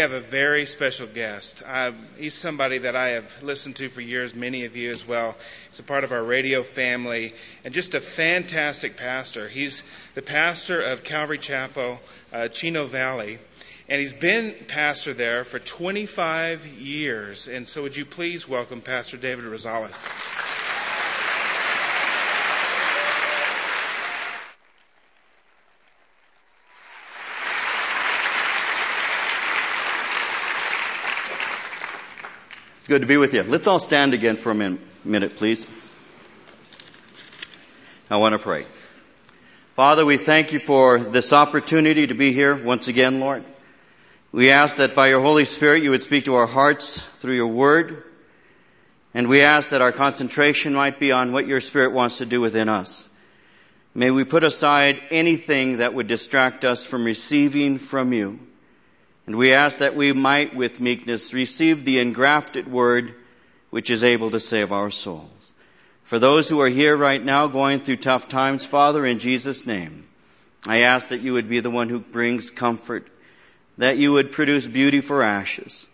We have a very special guest. He's somebody that I have listened to for years, many of you as well. He's a part of our radio family and just a fantastic pastor. He's the pastor of Calvary Chapel, uh, Chino Valley, and he's been pastor there for 25 years. And so, would you please welcome Pastor David Rosales? Good to be with you. Let's all stand again for a min- minute, please. I want to pray. Father, we thank you for this opportunity to be here once again, Lord. We ask that by your Holy Spirit you would speak to our hearts through your word. And we ask that our concentration might be on what your Spirit wants to do within us. May we put aside anything that would distract us from receiving from you. And we ask that we might, with meekness, receive the engrafted word which is able to save our souls. For those who are here right now going through tough times, Father, in Jesus' name, I ask that you would be the one who brings comfort, that you would produce beauty for ashes,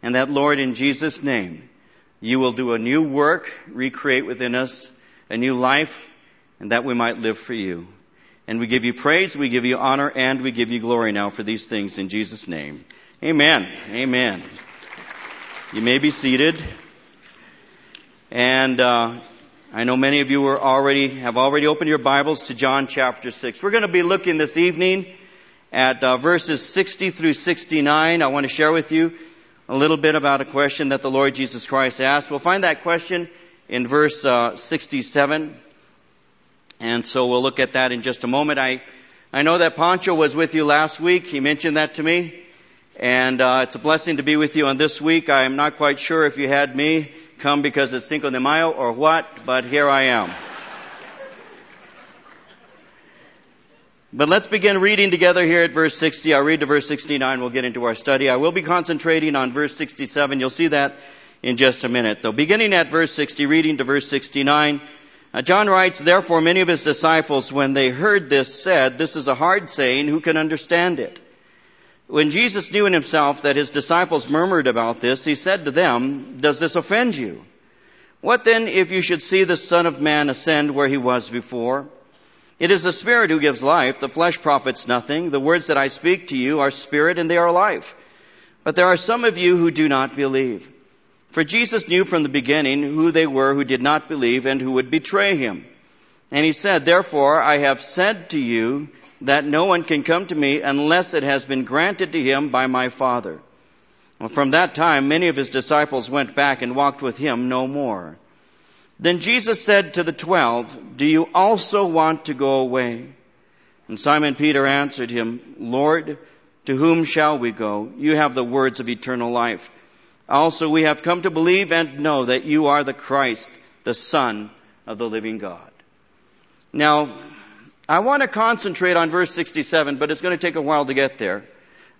and that, Lord, in Jesus' name, you will do a new work, recreate within us a new life, and that we might live for you. And we give you praise, we give you honor, and we give you glory now for these things in Jesus' name. Amen. Amen. You may be seated. And uh, I know many of you are already have already opened your Bibles to John chapter six. We're going to be looking this evening at uh, verses 60 through 69. I want to share with you a little bit about a question that the Lord Jesus Christ asked. We'll find that question in verse uh, 67. And so we'll look at that in just a moment. I, I know that Pancho was with you last week. He mentioned that to me. And uh, it's a blessing to be with you on this week. I am not quite sure if you had me come because it's Cinco de Mayo or what, but here I am. But let's begin reading together here at verse 60. I'll read to verse 69. We'll get into our study. I will be concentrating on verse 67. You'll see that in just a minute. Though beginning at verse 60, reading to verse 69, uh, John writes, Therefore many of his disciples, when they heard this, said, This is a hard saying, who can understand it? When Jesus knew in himself that his disciples murmured about this, he said to them, Does this offend you? What then if you should see the Son of Man ascend where he was before? It is the Spirit who gives life. The flesh profits nothing. The words that I speak to you are spirit and they are life. But there are some of you who do not believe. For Jesus knew from the beginning who they were who did not believe and who would betray him. And he said, Therefore I have said to you that no one can come to me unless it has been granted to him by my Father. Well, from that time, many of his disciples went back and walked with him no more. Then Jesus said to the twelve, Do you also want to go away? And Simon Peter answered him, Lord, to whom shall we go? You have the words of eternal life. Also, we have come to believe and know that you are the Christ, the Son of the living God. Now, I want to concentrate on verse 67, but it's going to take a while to get there.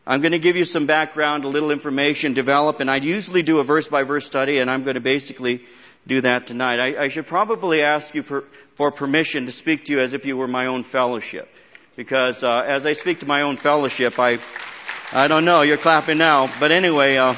I'm going to give you some background, a little information, develop, and I usually do a verse by verse study, and I'm going to basically do that tonight. I, I should probably ask you for, for permission to speak to you as if you were my own fellowship. Because uh, as I speak to my own fellowship, I, I don't know, you're clapping now, but anyway, uh,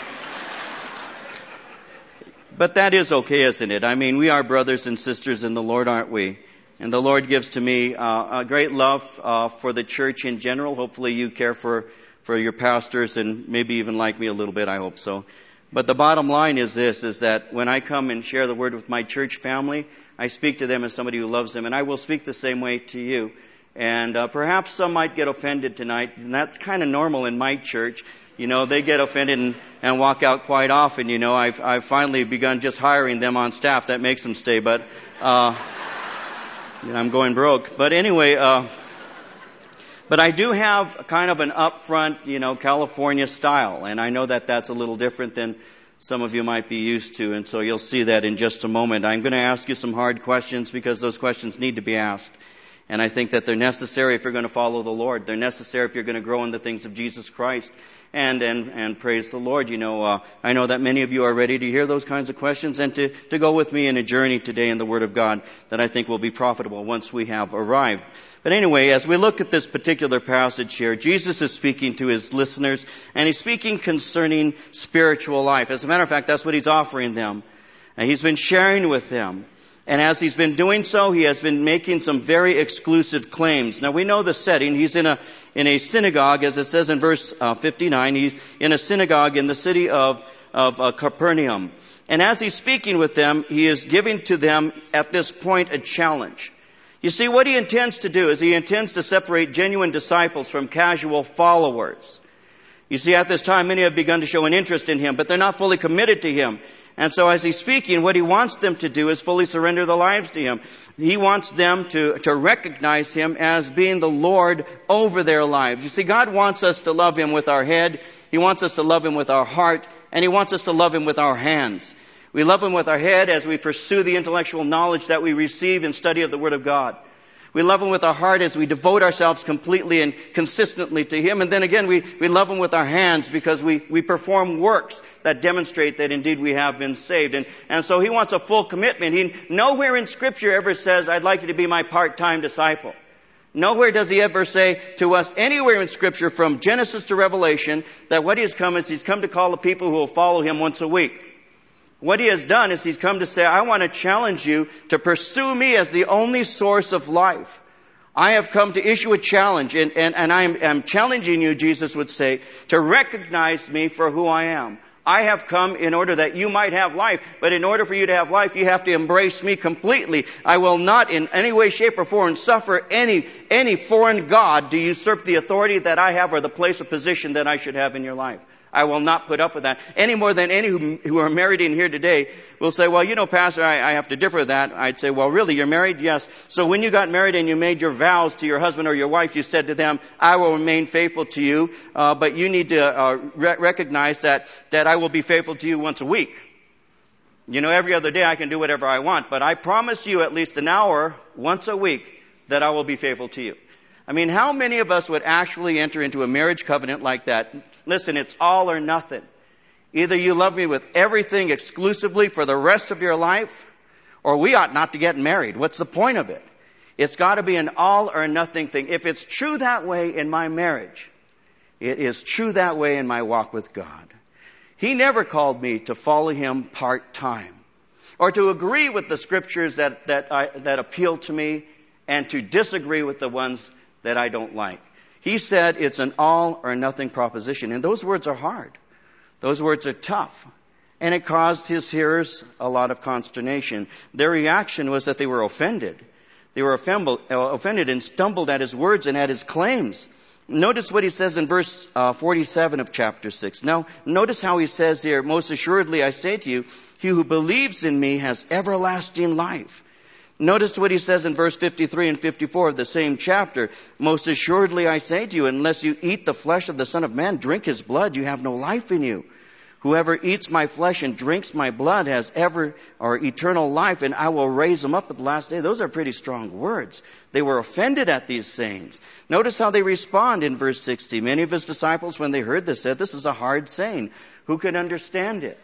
but that is okay, isn't it? I mean, we are brothers and sisters in the Lord, aren't we? And the Lord gives to me uh, a great love uh, for the church in general. Hopefully, you care for for your pastors and maybe even like me a little bit. I hope so. But the bottom line is this: is that when I come and share the word with my church family, I speak to them as somebody who loves them, and I will speak the same way to you. And uh, perhaps some might get offended tonight, and that's kind of normal in my church. You know, they get offended and, and walk out quite often. You know, I've, I've finally begun just hiring them on staff. That makes them stay, but, uh, I'm going broke. But anyway, uh, but I do have kind of an upfront, you know, California style, and I know that that's a little different than some of you might be used to, and so you'll see that in just a moment. I'm going to ask you some hard questions because those questions need to be asked. And I think that they're necessary if you're going to follow the Lord. They're necessary if you're going to grow in the things of Jesus Christ. And, and, and praise the Lord. You know, uh, I know that many of you are ready to hear those kinds of questions and to, to go with me in a journey today in the Word of God that I think will be profitable once we have arrived. But anyway, as we look at this particular passage here, Jesus is speaking to his listeners and he's speaking concerning spiritual life. As a matter of fact, that's what he's offering them. And he's been sharing with them. And as he's been doing so, he has been making some very exclusive claims. Now we know the setting. He's in a, in a synagogue, as it says in verse uh, 59. He's in a synagogue in the city of, of uh, Capernaum. And as he's speaking with them, he is giving to them at this point a challenge. You see, what he intends to do is he intends to separate genuine disciples from casual followers. You see, at this time, many have begun to show an interest in him, but they're not fully committed to him. And so as he's speaking, what he wants them to do is fully surrender their lives to him. He wants them to, to recognize him as being the Lord over their lives. You see, God wants us to love him with our head. He wants us to love him with our heart. And he wants us to love him with our hands. We love him with our head as we pursue the intellectual knowledge that we receive in study of the Word of God. We love Him with our heart as we devote ourselves completely and consistently to Him. And then again, we, we love Him with our hands because we, we perform works that demonstrate that indeed we have been saved. And, and so He wants a full commitment. He, nowhere in Scripture ever says, I'd like you to be my part-time disciple. Nowhere does he ever say to us anywhere in scripture from Genesis to Revelation that what he has come is he's come to call the people who will follow him once a week. What he has done is he's come to say, I want to challenge you to pursue me as the only source of life. I have come to issue a challenge, and, and, and I am challenging you, Jesus would say, to recognize me for who I am. I have come in order that you might have life, but in order for you to have life, you have to embrace me completely. I will not in any way, shape, or form suffer any, any foreign God to usurp the authority that I have or the place or position that I should have in your life. I will not put up with that. Any more than any who, who are married in here today will say, well, you know, Pastor, I, I, have to differ with that. I'd say, well, really, you're married? Yes. So when you got married and you made your vows to your husband or your wife, you said to them, I will remain faithful to you, uh, but you need to uh, re- recognize that, that I will be faithful to you once a week. You know, every other day I can do whatever I want, but I promise you at least an hour once a week that I will be faithful to you. I mean, how many of us would actually enter into a marriage covenant like that? Listen, it's all or nothing. Either you love me with everything exclusively for the rest of your life, or we ought not to get married. What's the point of it? It's got to be an all or nothing thing. If it's true that way in my marriage, it is true that way in my walk with God. He never called me to follow him part time or to agree with the scriptures that, that, I, that appeal to me and to disagree with the ones that I don't like. He said it's an all or nothing proposition. And those words are hard. Those words are tough. And it caused his hearers a lot of consternation. Their reaction was that they were offended. They were offended and stumbled at his words and at his claims. Notice what he says in verse uh, 47 of chapter 6. Now, notice how he says here, most assuredly I say to you, he who believes in me has everlasting life. Notice what he says in verse 53 and 54 of the same chapter. Most assuredly I say to you, unless you eat the flesh of the Son of Man, drink his blood, you have no life in you. Whoever eats my flesh and drinks my blood has ever or eternal life, and I will raise him up at the last day. Those are pretty strong words. They were offended at these sayings. Notice how they respond in verse 60. Many of his disciples, when they heard this, said, This is a hard saying. Who can understand it?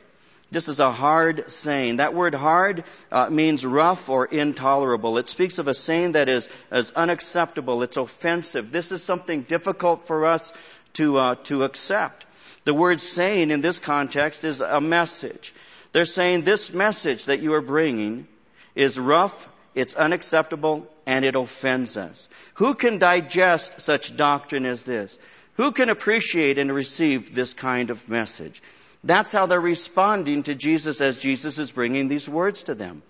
This is a hard saying. That word hard uh, means rough or intolerable. It speaks of a saying that is, is unacceptable. It's offensive. This is something difficult for us to, uh, to accept. The word saying in this context is a message. They're saying this message that you are bringing is rough, it's unacceptable, and it offends us. Who can digest such doctrine as this? Who can appreciate and receive this kind of message? That's how they're responding to Jesus as Jesus is bringing these words to them.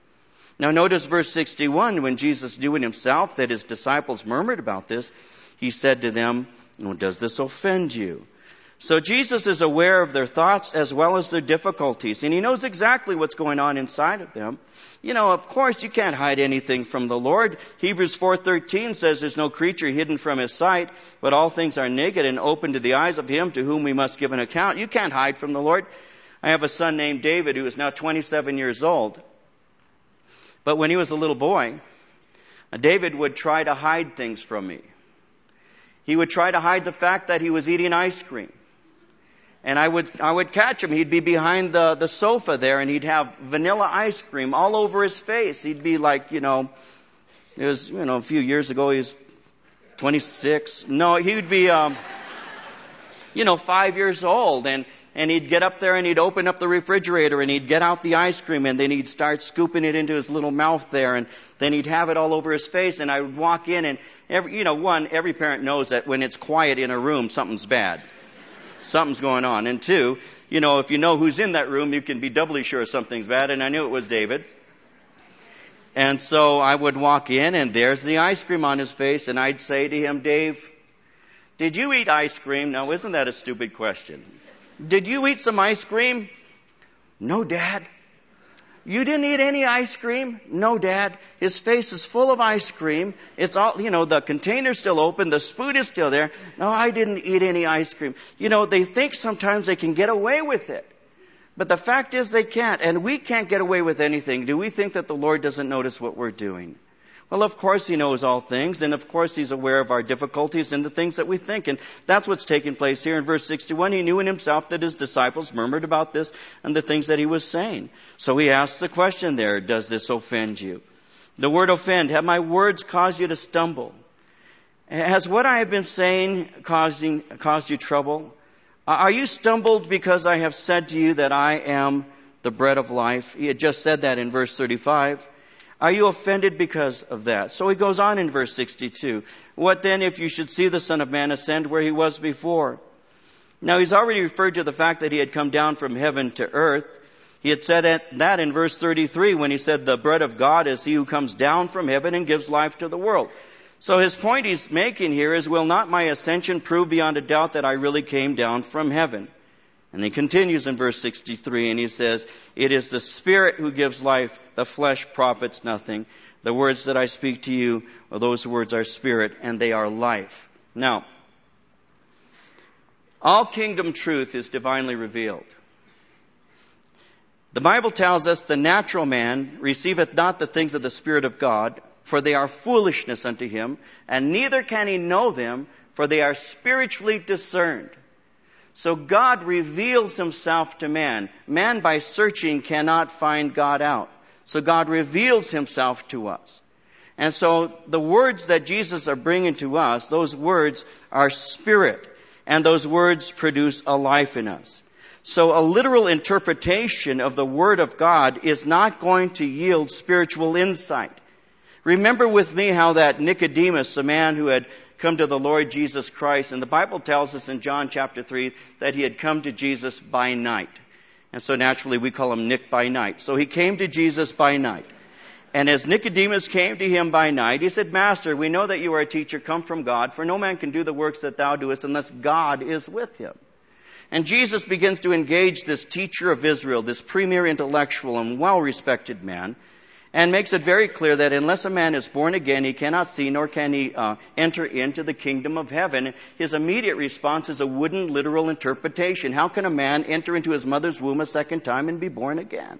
Now notice verse 61, when Jesus knew in himself that his disciples murmured about this, he said to them, does this offend you? So Jesus is aware of their thoughts as well as their difficulties, and he knows exactly what's going on inside of them. You know, of course, you can't hide anything from the Lord. Hebrews 4:13 says there's no creature hidden from his sight, but all things are naked and open to the eyes of him to whom we must give an account. You can't hide from the Lord. I have a son named David who is now 27 years old. But when he was a little boy, David would try to hide things from me. He would try to hide the fact that he was eating ice cream. And I would, I would catch him. He'd be behind the, the sofa there and he'd have vanilla ice cream all over his face. He'd be like, you know, it was, you know, a few years ago he was 26. No, he would be, um, you know, five years old and, and he'd get up there and he'd open up the refrigerator and he'd get out the ice cream and then he'd start scooping it into his little mouth there and then he'd have it all over his face and I would walk in and every, you know, one, every parent knows that when it's quiet in a room, something's bad. Something's going on. And two, you know, if you know who's in that room, you can be doubly sure something's bad and I knew it was David. And so I would walk in and there's the ice cream on his face and I'd say to him, Dave, did you eat ice cream? Now isn't that a stupid question? Did you eat some ice cream? No, Dad. You didn't eat any ice cream? No, Dad. His face is full of ice cream. It's all, you know, the container's still open, the spoon is still there. No, I didn't eat any ice cream. You know, they think sometimes they can get away with it. But the fact is they can't, and we can't get away with anything. Do we think that the Lord doesn't notice what we're doing? Well, of course he knows all things, and of course he's aware of our difficulties and the things that we think. And that's what's taking place here in verse 61. He knew in himself that his disciples murmured about this and the things that he was saying. So he asks the question there, does this offend you? The word offend, have my words caused you to stumble? Has what I have been saying causing, caused you trouble? Are you stumbled because I have said to you that I am the bread of life? He had just said that in verse 35. Are you offended because of that? So he goes on in verse 62. What then if you should see the Son of Man ascend where he was before? Now he's already referred to the fact that he had come down from heaven to earth. He had said that in verse 33 when he said, the bread of God is he who comes down from heaven and gives life to the world. So his point he's making here is, will not my ascension prove beyond a doubt that I really came down from heaven? And he continues in verse 63 and he says, It is the Spirit who gives life, the flesh profits nothing. The words that I speak to you, well, those words are spirit and they are life. Now, all kingdom truth is divinely revealed. The Bible tells us the natural man receiveth not the things of the Spirit of God, for they are foolishness unto him, and neither can he know them, for they are spiritually discerned. So God reveals himself to man. Man by searching cannot find God out. So God reveals himself to us. And so the words that Jesus are bringing to us, those words are spirit. And those words produce a life in us. So a literal interpretation of the Word of God is not going to yield spiritual insight. Remember with me how that Nicodemus, a man who had come to the Lord Jesus Christ. And the Bible tells us in John chapter 3 that he had come to Jesus by night. And so naturally we call him Nick by night. So he came to Jesus by night. And as Nicodemus came to him by night, he said, Master, we know that you are a teacher come from God, for no man can do the works that thou doest unless God is with him. And Jesus begins to engage this teacher of Israel, this premier intellectual and well respected man, and makes it very clear that unless a man is born again, he cannot see nor can he uh, enter into the kingdom of heaven. His immediate response is a wooden, literal interpretation. How can a man enter into his mother's womb a second time and be born again?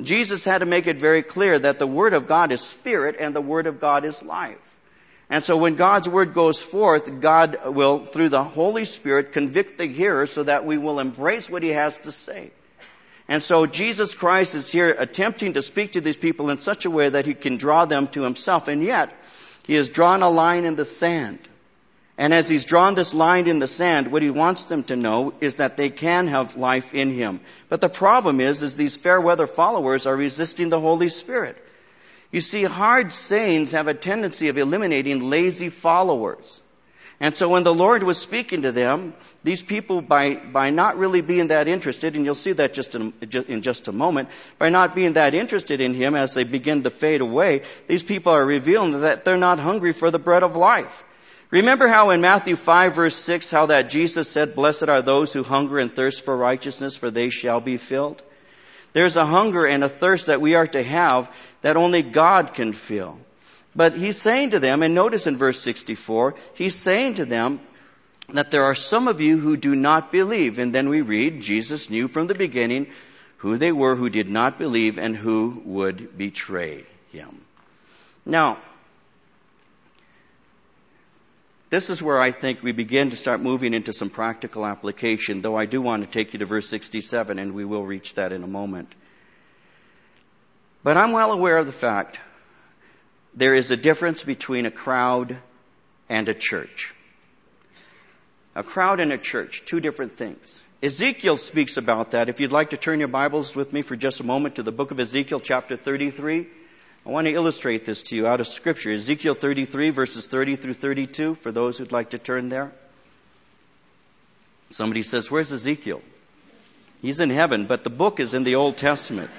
Jesus had to make it very clear that the Word of God is spirit and the Word of God is life. And so when God's Word goes forth, God will, through the Holy Spirit, convict the hearer so that we will embrace what He has to say. And so Jesus Christ is here attempting to speak to these people in such a way that he can draw them to himself. And yet, he has drawn a line in the sand. And as he's drawn this line in the sand, what he wants them to know is that they can have life in him. But the problem is, is these fair weather followers are resisting the Holy Spirit. You see, hard sayings have a tendency of eliminating lazy followers. And so when the Lord was speaking to them, these people, by, by not really being that interested, and you'll see that just in, in just a moment, by not being that interested in Him as they begin to fade away, these people are revealing that they're not hungry for the bread of life. Remember how in Matthew 5 verse 6, how that Jesus said, Blessed are those who hunger and thirst for righteousness, for they shall be filled? There's a hunger and a thirst that we are to have that only God can fill. But he's saying to them, and notice in verse 64, he's saying to them that there are some of you who do not believe. And then we read, Jesus knew from the beginning who they were who did not believe and who would betray him. Now, this is where I think we begin to start moving into some practical application, though I do want to take you to verse 67, and we will reach that in a moment. But I'm well aware of the fact there is a difference between a crowd and a church. A crowd and a church, two different things. Ezekiel speaks about that. If you'd like to turn your Bibles with me for just a moment to the book of Ezekiel, chapter 33. I want to illustrate this to you out of Scripture. Ezekiel 33, verses 30 through 32, for those who'd like to turn there. Somebody says, Where's Ezekiel? He's in heaven, but the book is in the Old Testament.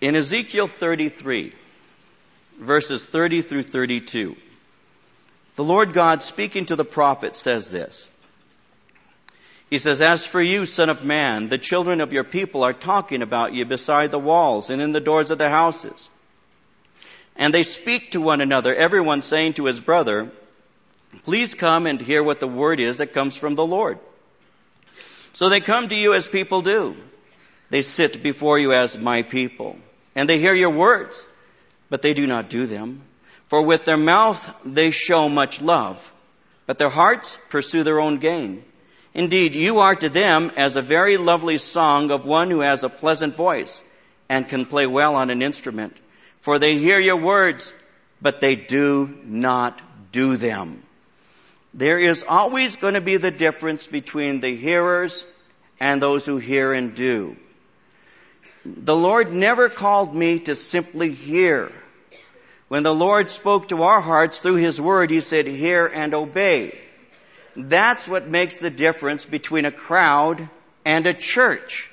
In Ezekiel 33, verses 30 through 32, the Lord God speaking to the prophet says this. He says, As for you, son of man, the children of your people are talking about you beside the walls and in the doors of the houses. And they speak to one another, everyone saying to his brother, Please come and hear what the word is that comes from the Lord. So they come to you as people do. They sit before you as my people. And they hear your words, but they do not do them. For with their mouth they show much love, but their hearts pursue their own gain. Indeed, you are to them as a very lovely song of one who has a pleasant voice and can play well on an instrument. For they hear your words, but they do not do them. There is always going to be the difference between the hearers and those who hear and do. The Lord never called me to simply hear. When the Lord spoke to our hearts through His Word, He said, hear and obey. That's what makes the difference between a crowd and a church.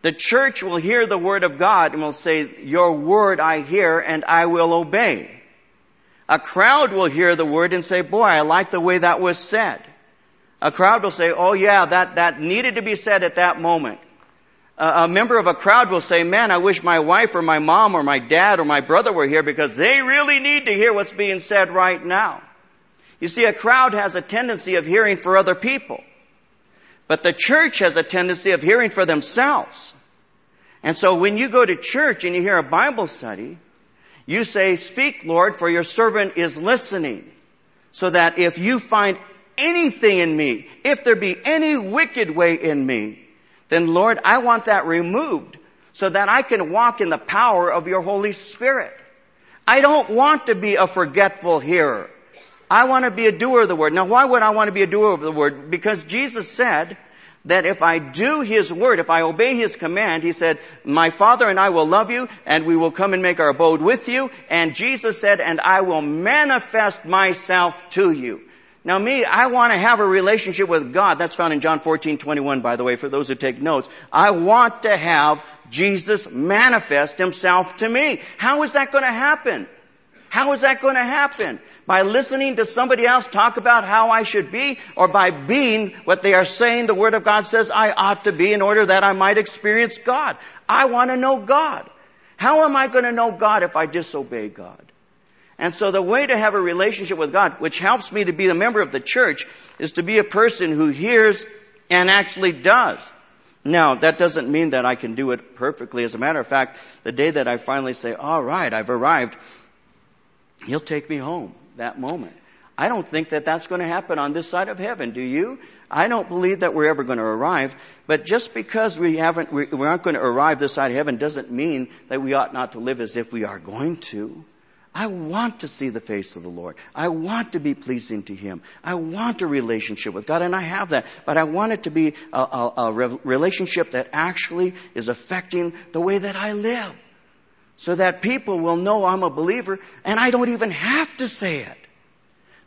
The church will hear the word of God and will say, your word I hear and I will obey. A crowd will hear the word and say, boy, I like the way that was said. A crowd will say, oh yeah, that, that needed to be said at that moment. A, member of a crowd will say, man, I wish my wife or my mom or my dad or my brother were here because they really need to hear what's being said right now. You see, a crowd has a tendency of hearing for other people. But the church has a tendency of hearing for themselves. And so when you go to church and you hear a Bible study, you say, speak Lord, for your servant is listening. So that if you find anything in me, if there be any wicked way in me, then Lord, I want that removed so that I can walk in the power of your Holy Spirit. I don't want to be a forgetful hearer. I want to be a doer of the word. Now, why would I want to be a doer of the word? Because Jesus said that if I do His word, if I obey His command, He said, my Father and I will love you and we will come and make our abode with you. And Jesus said, and I will manifest myself to you. Now me, I want to have a relationship with God. That's found in John 14, 21, by the way, for those who take notes. I want to have Jesus manifest Himself to me. How is that going to happen? How is that going to happen? By listening to somebody else talk about how I should be or by being what they are saying the Word of God says I ought to be in order that I might experience God? I want to know God. How am I going to know God if I disobey God? And so the way to have a relationship with God, which helps me to be a member of the church, is to be a person who hears and actually does. Now, that doesn't mean that I can do it perfectly. As a matter of fact, the day that I finally say, all right, I've arrived, He'll take me home that moment. I don't think that that's going to happen on this side of heaven, do you? I don't believe that we're ever going to arrive, but just because we haven't, we aren't going to arrive this side of heaven doesn't mean that we ought not to live as if we are going to. I want to see the face of the Lord. I want to be pleasing to Him. I want a relationship with God, and I have that. But I want it to be a, a, a relationship that actually is affecting the way that I live so that people will know I'm a believer and I don't even have to say it.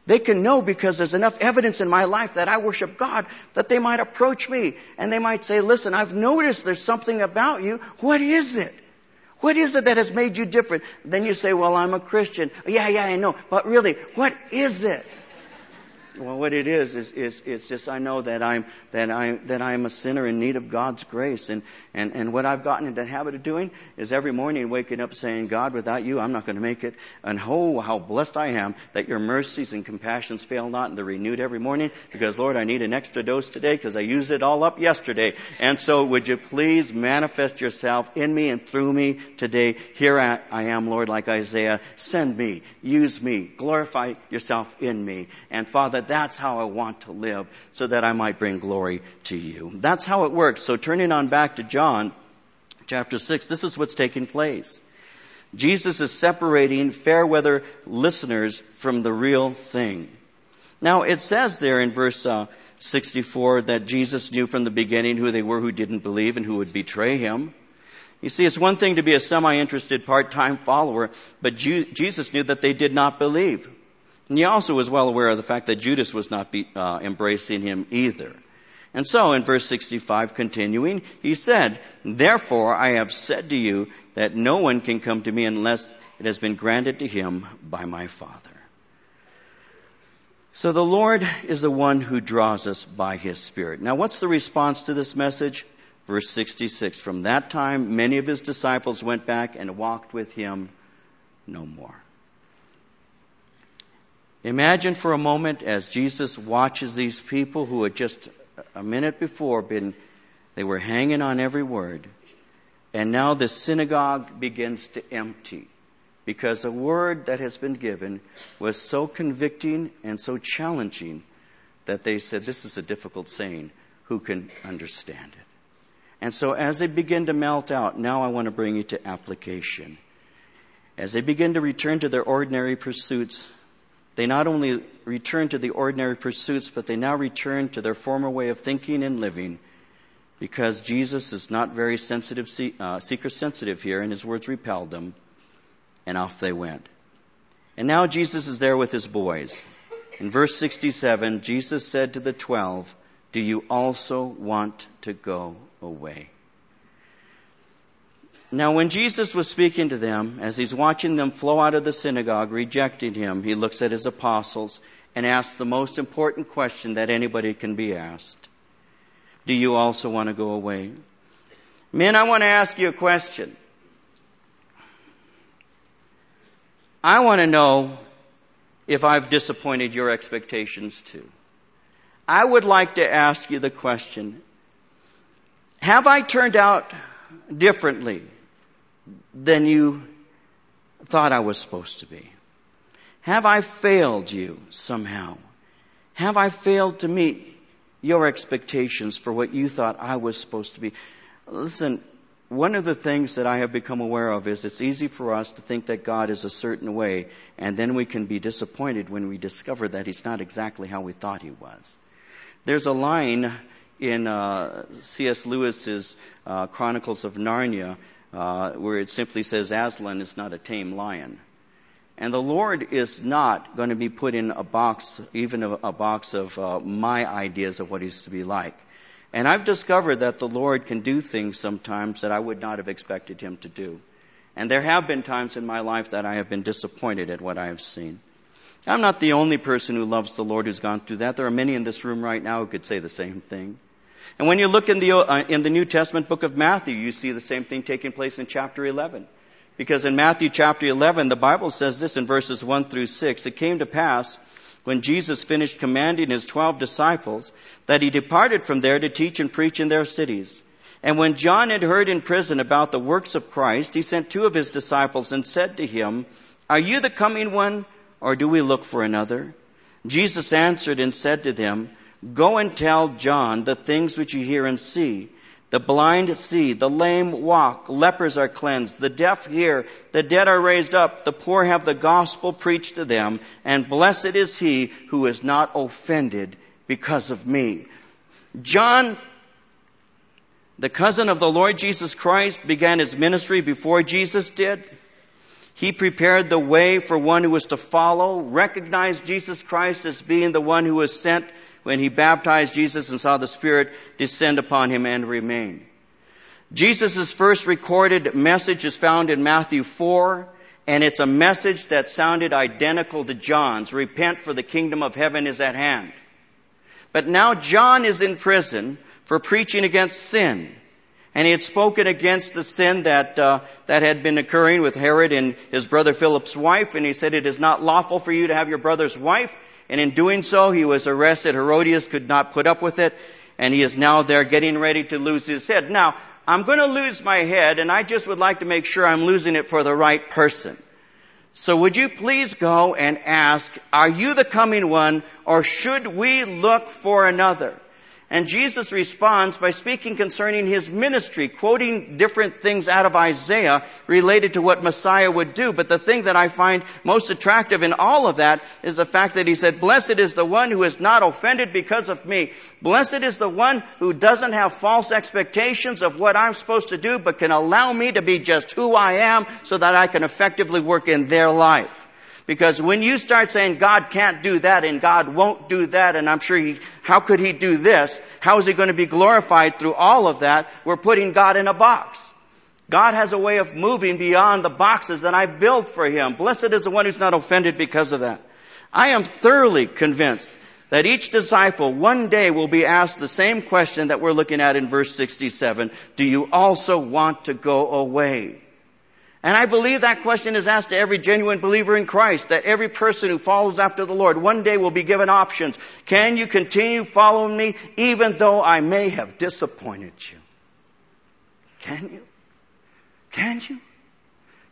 They can know because there's enough evidence in my life that I worship God that they might approach me and they might say, listen, I've noticed there's something about you. What is it? What is it that has made you different? Then you say, well, I'm a Christian. Yeah, yeah, I know. But really, what is it? Well, what it is is, is it's just I know that I'm that I that I am a sinner in need of God's grace, and and and what I've gotten into the habit of doing is every morning waking up saying, God, without you, I'm not going to make it. And oh, how blessed I am that your mercies and compassions fail not, and they're renewed every morning. Because Lord, I need an extra dose today because I used it all up yesterday. And so, would you please manifest yourself in me and through me today? Here I am, Lord, like Isaiah. Send me, use me, glorify yourself in me, and Father that's how I want to live so that I might bring glory to you. That's how it works. So turning on back to John chapter 6, this is what's taking place. Jesus is separating fair weather listeners from the real thing. Now it says there in verse uh, 64 that Jesus knew from the beginning who they were who didn't believe and who would betray him. You see, it's one thing to be a semi-interested part-time follower, but Jesus knew that they did not believe. And he also was well aware of the fact that Judas was not be, uh, embracing him either. And so in verse 65 continuing, he said, Therefore I have said to you that no one can come to me unless it has been granted to him by my Father. So the Lord is the one who draws us by his Spirit. Now what's the response to this message? Verse 66. From that time, many of his disciples went back and walked with him no more. Imagine for a moment as Jesus watches these people who had just a minute before been, they were hanging on every word. And now the synagogue begins to empty because a word that has been given was so convicting and so challenging that they said, This is a difficult saying. Who can understand it? And so as they begin to melt out, now I want to bring you to application. As they begin to return to their ordinary pursuits, they not only return to the ordinary pursuits, but they now return to their former way of thinking and living because Jesus is not very sensitive, uh, seeker sensitive here, and his words repelled them, and off they went. And now Jesus is there with his boys. In verse 67, Jesus said to the twelve, Do you also want to go away? Now, when Jesus was speaking to them, as he's watching them flow out of the synagogue, rejecting him, he looks at his apostles and asks the most important question that anybody can be asked Do you also want to go away? Men, I want to ask you a question. I want to know if I've disappointed your expectations too. I would like to ask you the question Have I turned out differently than you thought I was supposed to be? Have I failed you somehow? Have I failed to meet your expectations for what you thought I was supposed to be? Listen, one of the things that I have become aware of is it's easy for us to think that God is a certain way, and then we can be disappointed when we discover that He's not exactly how we thought He was. There's a line in uh, C.S. Lewis's uh, Chronicles of Narnia uh, where it simply says Aslan is not a tame lion. And the Lord is not going to be put in a box, even a, a box of uh, my ideas of what He's to be like. And I've discovered that the Lord can do things sometimes that I would not have expected Him to do. And there have been times in my life that I have been disappointed at what I have seen. I'm not the only person who loves the Lord who's gone through that. There are many in this room right now who could say the same thing. And when you look in the, uh, in the New Testament book of Matthew, you see the same thing taking place in chapter 11. Because in Matthew chapter 11, the Bible says this in verses 1 through 6. It came to pass when Jesus finished commanding his twelve disciples that he departed from there to teach and preach in their cities. And when John had heard in prison about the works of Christ, he sent two of his disciples and said to him, Are you the coming one, or do we look for another? Jesus answered and said to them, Go and tell John the things which you hear and see. The blind see, the lame walk, lepers are cleansed, the deaf hear, the dead are raised up, the poor have the gospel preached to them, and blessed is he who is not offended because of me. John, the cousin of the Lord Jesus Christ, began his ministry before Jesus did. He prepared the way for one who was to follow, recognized Jesus Christ as being the one who was sent when he baptized Jesus and saw the Spirit descend upon him and remain. Jesus' first recorded message is found in Matthew 4, and it's a message that sounded identical to John's. Repent for the kingdom of heaven is at hand. But now John is in prison for preaching against sin. And he had spoken against the sin that, uh, that had been occurring with Herod and his brother Philip's wife. And he said, it is not lawful for you to have your brother's wife. And in doing so, he was arrested. Herodias could not put up with it. And he is now there getting ready to lose his head. Now, I'm going to lose my head and I just would like to make sure I'm losing it for the right person. So would you please go and ask, are you the coming one or should we look for another? And Jesus responds by speaking concerning his ministry, quoting different things out of Isaiah related to what Messiah would do. But the thing that I find most attractive in all of that is the fact that he said, blessed is the one who is not offended because of me. Blessed is the one who doesn't have false expectations of what I'm supposed to do, but can allow me to be just who I am so that I can effectively work in their life. Because when you start saying God can't do that and God won't do that and I'm sure he, how could he do this? How is he going to be glorified through all of that? We're putting God in a box. God has a way of moving beyond the boxes that I built for him. Blessed is the one who's not offended because of that. I am thoroughly convinced that each disciple one day will be asked the same question that we're looking at in verse 67. Do you also want to go away? And I believe that question is asked to every genuine believer in Christ, that every person who follows after the Lord one day will be given options. Can you continue following me even though I may have disappointed you? Can you? Can you?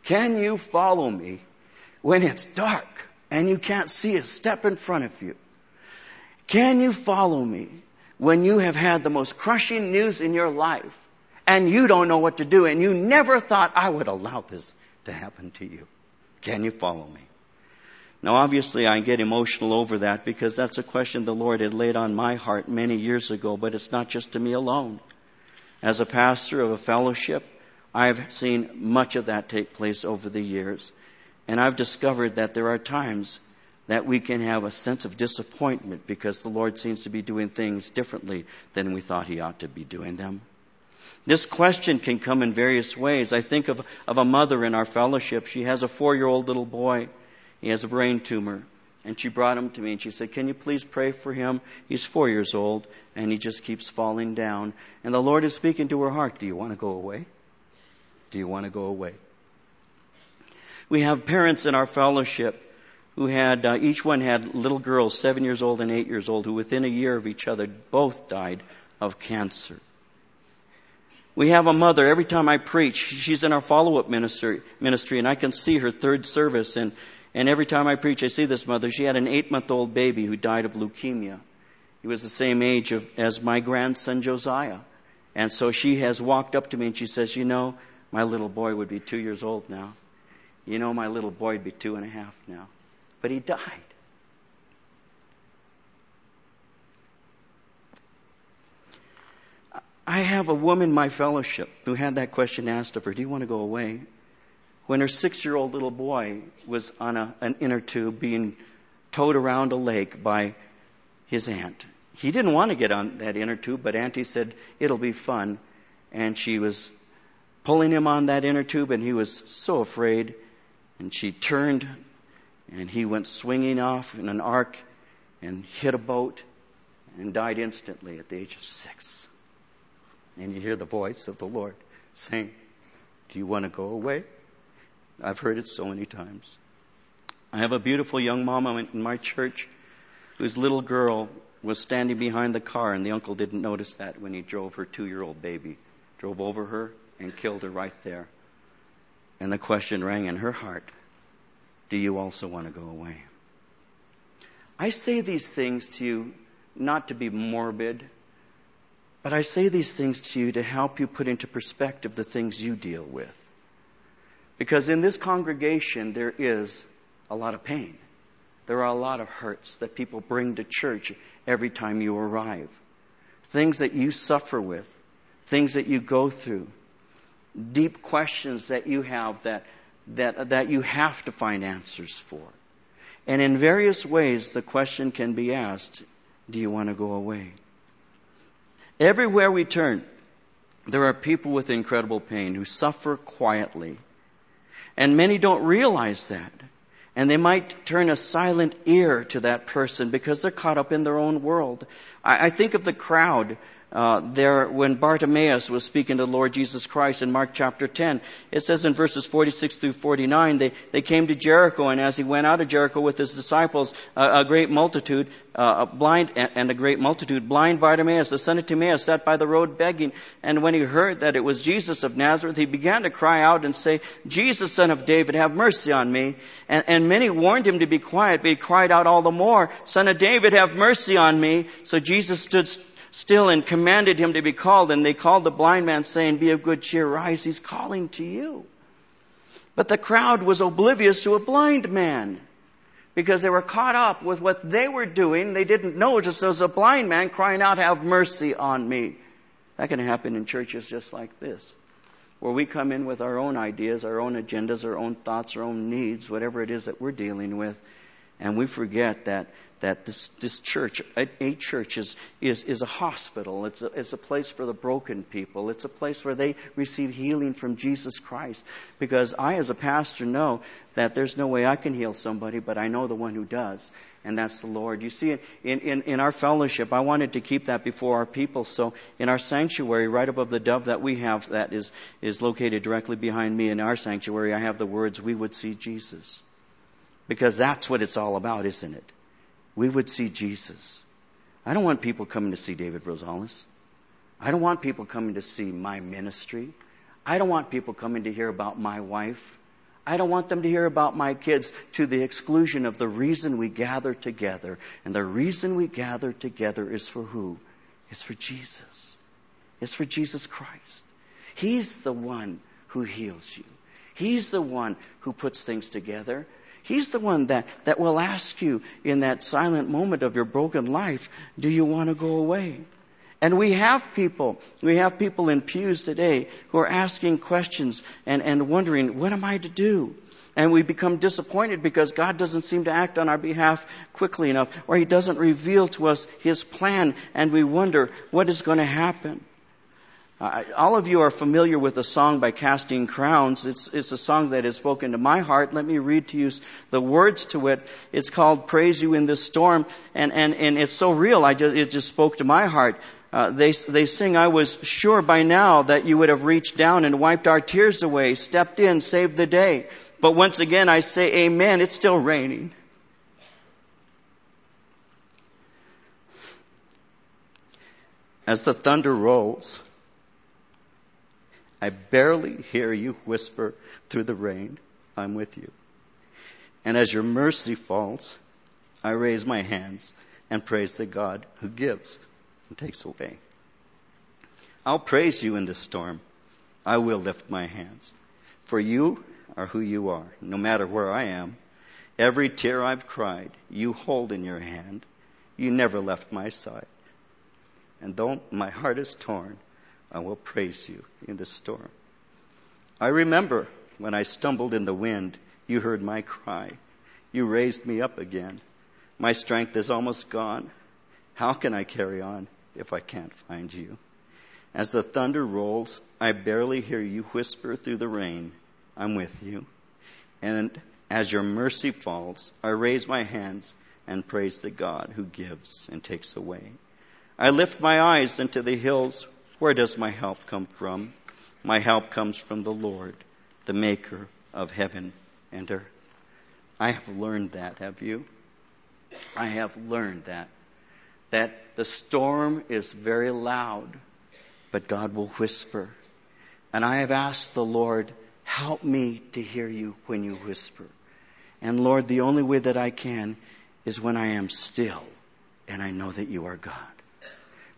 Can you follow me when it's dark and you can't see a step in front of you? Can you follow me when you have had the most crushing news in your life and you don't know what to do and you never thought I would allow this to happen to you. Can you follow me? Now obviously I get emotional over that because that's a question the Lord had laid on my heart many years ago, but it's not just to me alone. As a pastor of a fellowship, I've seen much of that take place over the years. And I've discovered that there are times that we can have a sense of disappointment because the Lord seems to be doing things differently than we thought He ought to be doing them. This question can come in various ways. I think of, of a mother in our fellowship. She has a four year old little boy. He has a brain tumor. And she brought him to me and she said, Can you please pray for him? He's four years old and he just keeps falling down. And the Lord is speaking to her heart. Do you want to go away? Do you want to go away? We have parents in our fellowship who had, uh, each one had little girls, seven years old and eight years old, who within a year of each other both died of cancer. We have a mother, every time I preach, she's in our follow-up ministry, ministry and I can see her third service and, and every time I preach I see this mother. She had an eight-month-old baby who died of leukemia. He was the same age of, as my grandson Josiah. And so she has walked up to me and she says, you know, my little boy would be two years old now. You know, my little boy would be two and a half now. But he died. I have a woman in my fellowship who had that question asked of her, Do you want to go away? When her six year old little boy was on a, an inner tube being towed around a lake by his aunt. He didn't want to get on that inner tube, but Auntie said, It'll be fun. And she was pulling him on that inner tube, and he was so afraid. And she turned, and he went swinging off in an arc and hit a boat and died instantly at the age of six and you hear the voice of the Lord saying, Do you want to go away? I've heard it so many times. I have a beautiful young mama in my church whose little girl was standing behind the car, and the uncle didn't notice that when he drove her two year old baby, drove over her and killed her right there. And the question rang in her heart Do you also want to go away? I say these things to you not to be morbid but I say these things to you to help you put into perspective the things you deal with. Because in this congregation, there is a lot of pain. There are a lot of hurts that people bring to church every time you arrive. Things that you suffer with, things that you go through, deep questions that you have that, that, that you have to find answers for. And in various ways, the question can be asked, do you want to go away? Everywhere we turn, there are people with incredible pain who suffer quietly. And many don't realize that. And they might turn a silent ear to that person because they're caught up in their own world. I, I think of the crowd uh, there when Bartimaeus was speaking to the Lord Jesus Christ in Mark chapter 10. It says in verses 46 through 49, they, they came to Jericho, and as he went out of Jericho with his disciples, a great multitude, uh, blind, and a great multitude, blind Bartimaeus, the son of Timaeus, sat by the road begging. And when he heard that it was Jesus of Nazareth, he began to cry out and say, Jesus, son of David, have mercy on me. And, and many warned him to be quiet, but he cried out all the more, Son of David, have mercy on me. So Jesus stood still and commanded him to be called. And they called the blind man, saying, Be of good cheer, rise, he's calling to you. But the crowd was oblivious to a blind man because they were caught up with what they were doing. They didn't notice there was a blind man crying out, Have mercy on me. That can happen in churches just like this, where we come in with our own ideas, our own agendas, our own thoughts, our own needs, whatever it is that we're dealing with, and we forget that that this, this church, a, a church, is, is, is a hospital. It's a, it's a place for the broken people. It's a place where they receive healing from Jesus Christ. Because I, as a pastor, know that there's no way I can heal somebody, but I know the one who does, and that's the Lord. You see, in, in, in our fellowship, I wanted to keep that before our people. So in our sanctuary, right above the dove that we have, that is, is located directly behind me in our sanctuary, I have the words, We would see Jesus. Because that's what it's all about, isn't it? we would see Jesus. I don't want people coming to see David Rosales. I don't want people coming to see my ministry. I don't want people coming to hear about my wife. I don't want them to hear about my kids to the exclusion of the reason we gather together. And the reason we gather together is for who? It's for Jesus. It's for Jesus Christ. He's the one who heals you. He's the one who puts things together. He's the one that, that will ask you in that silent moment of your broken life, do you want to go away? And we have people, we have people in pews today who are asking questions and, and wondering, what am I to do? And we become disappointed because God doesn't seem to act on our behalf quickly enough, or He doesn't reveal to us His plan, and we wonder what is going to happen. All of you are familiar with a song by Casting Crowns. It's, it's a song that has spoken to my heart. Let me read to you the words to it. It's called Praise You in This Storm, and, and, and it's so real, I just, it just spoke to my heart. Uh, they, they sing, I was sure by now that you would have reached down and wiped our tears away, stepped in, saved the day. But once again, I say amen, it's still raining. As the thunder rolls, I barely hear you whisper through the rain, I'm with you. And as your mercy falls, I raise my hands and praise the God who gives and takes away. I'll praise you in the storm. I will lift my hands. For you are who you are, no matter where I am. Every tear I've cried, you hold in your hand. You never left my side. And though my heart is torn, I will praise you in the storm. I remember when I stumbled in the wind, you heard my cry. You raised me up again. My strength is almost gone. How can I carry on if I can't find you? As the thunder rolls, I barely hear you whisper through the rain, I'm with you. And as your mercy falls, I raise my hands and praise the God who gives and takes away. I lift my eyes into the hills where does my help come from? My help comes from the Lord, the maker of heaven and earth. I have learned that, have you? I have learned that. That the storm is very loud, but God will whisper. And I have asked the Lord, help me to hear you when you whisper. And Lord, the only way that I can is when I am still and I know that you are God.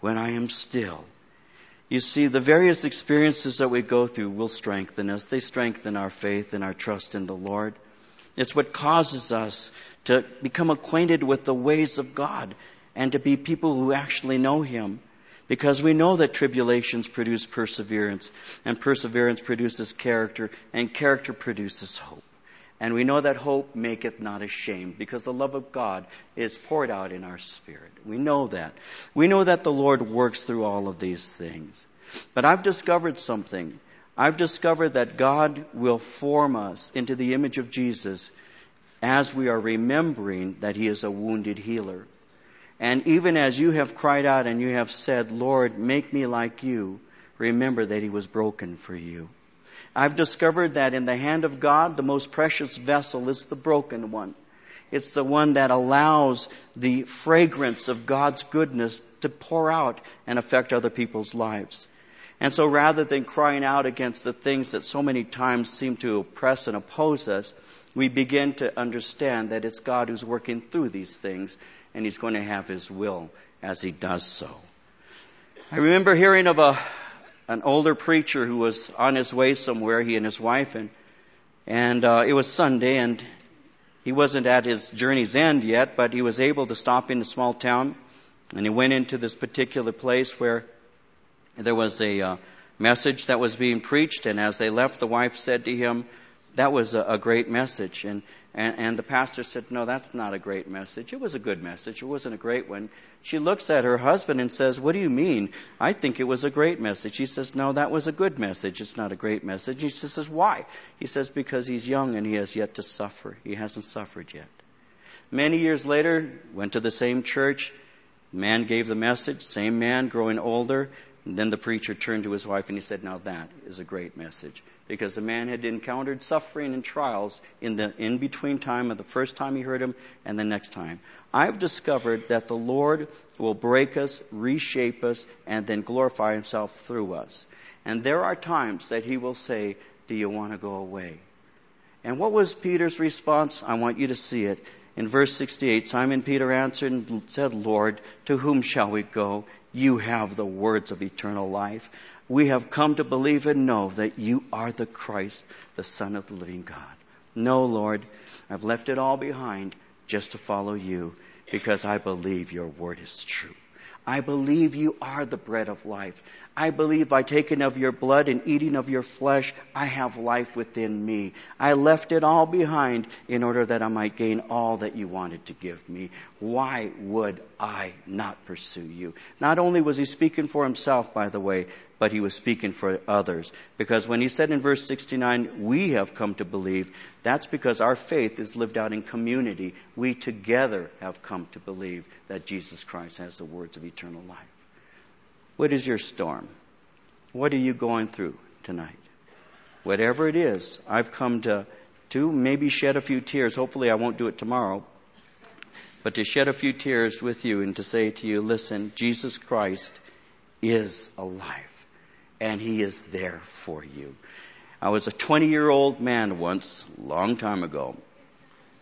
When I am still you see, the various experiences that we go through will strengthen us. They strengthen our faith and our trust in the Lord. It's what causes us to become acquainted with the ways of God and to be people who actually know Him. Because we know that tribulations produce perseverance, and perseverance produces character, and character produces hope. And we know that hope maketh not ashamed because the love of God is poured out in our spirit. We know that. We know that the Lord works through all of these things. But I've discovered something. I've discovered that God will form us into the image of Jesus as we are remembering that He is a wounded healer. And even as you have cried out and you have said, Lord, make me like you, remember that He was broken for you. I've discovered that in the hand of God, the most precious vessel is the broken one. It's the one that allows the fragrance of God's goodness to pour out and affect other people's lives. And so rather than crying out against the things that so many times seem to oppress and oppose us, we begin to understand that it's God who's working through these things and He's going to have His will as He does so. I remember hearing of a, an older preacher who was on his way somewhere, he and his wife, and, and uh, it was Sunday, and he wasn't at his journey's end yet, but he was able to stop in a small town, and he went into this particular place where there was a uh, message that was being preached, and as they left, the wife said to him, "That was a, a great message." And, and and the pastor said, "No, that's not a great message. It was a good message. It wasn't a great one." She looks at her husband and says, "What do you mean? I think it was a great message." He says, "No, that was a good message. It's not a great message." He says, "Why?" He says, "Because he's young and he has yet to suffer. He hasn't suffered yet." Many years later, went to the same church. Man gave the message, same man growing older, and then the preacher turned to his wife and he said, Now that is a great message. Because the man had encountered suffering and trials in the in between time of the first time he heard him and the next time. I've discovered that the Lord will break us, reshape us, and then glorify himself through us. And there are times that he will say, Do you want to go away? And what was Peter's response? I want you to see it. In verse 68, Simon Peter answered and said, Lord, to whom shall we go? You have the words of eternal life. We have come to believe and know that you are the Christ, the Son of the living God. No, Lord, I've left it all behind just to follow you because I believe your word is true. I believe you are the bread of life. I believe by taking of your blood and eating of your flesh, I have life within me. I left it all behind in order that I might gain all that you wanted to give me. Why would I not pursue you? Not only was he speaking for himself, by the way, but he was speaking for others. Because when he said in verse 69, we have come to believe, that's because our faith is lived out in community. We together have come to believe that Jesus Christ has the words of eternal life. What is your storm? What are you going through tonight? Whatever it is, I've come to, to maybe shed a few tears. Hopefully I won't do it tomorrow. But to shed a few tears with you and to say to you, listen, Jesus Christ is alive and He is there for you. I was a 20 year old man once, long time ago,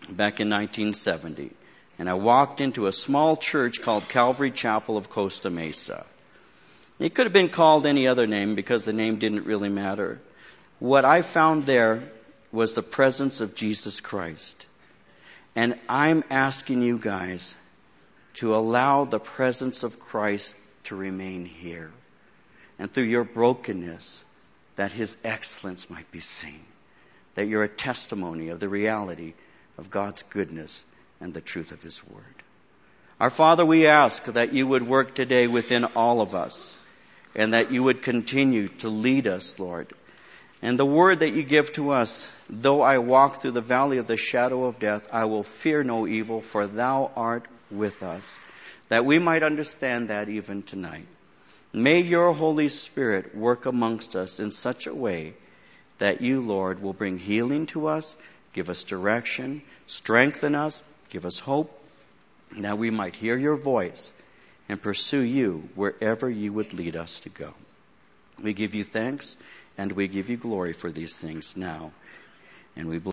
back in 1970, and I walked into a small church called Calvary Chapel of Costa Mesa. It could have been called any other name because the name didn't really matter. What I found there was the presence of Jesus Christ. And I'm asking you guys to allow the presence of Christ to remain here and through your brokenness, that His excellence might be seen. That you're a testimony of the reality of God's goodness and the truth of His Word. Our Father, we ask that you would work today within all of us and that you would continue to lead us, Lord. And the word that you give to us, though I walk through the valley of the shadow of death, I will fear no evil, for thou art with us. That we might understand that even tonight. May your Holy Spirit work amongst us in such a way that you, Lord, will bring healing to us, give us direction, strengthen us, give us hope, that we might hear your voice and pursue you wherever you would lead us to go. We give you thanks and we give you glory for these things now. And we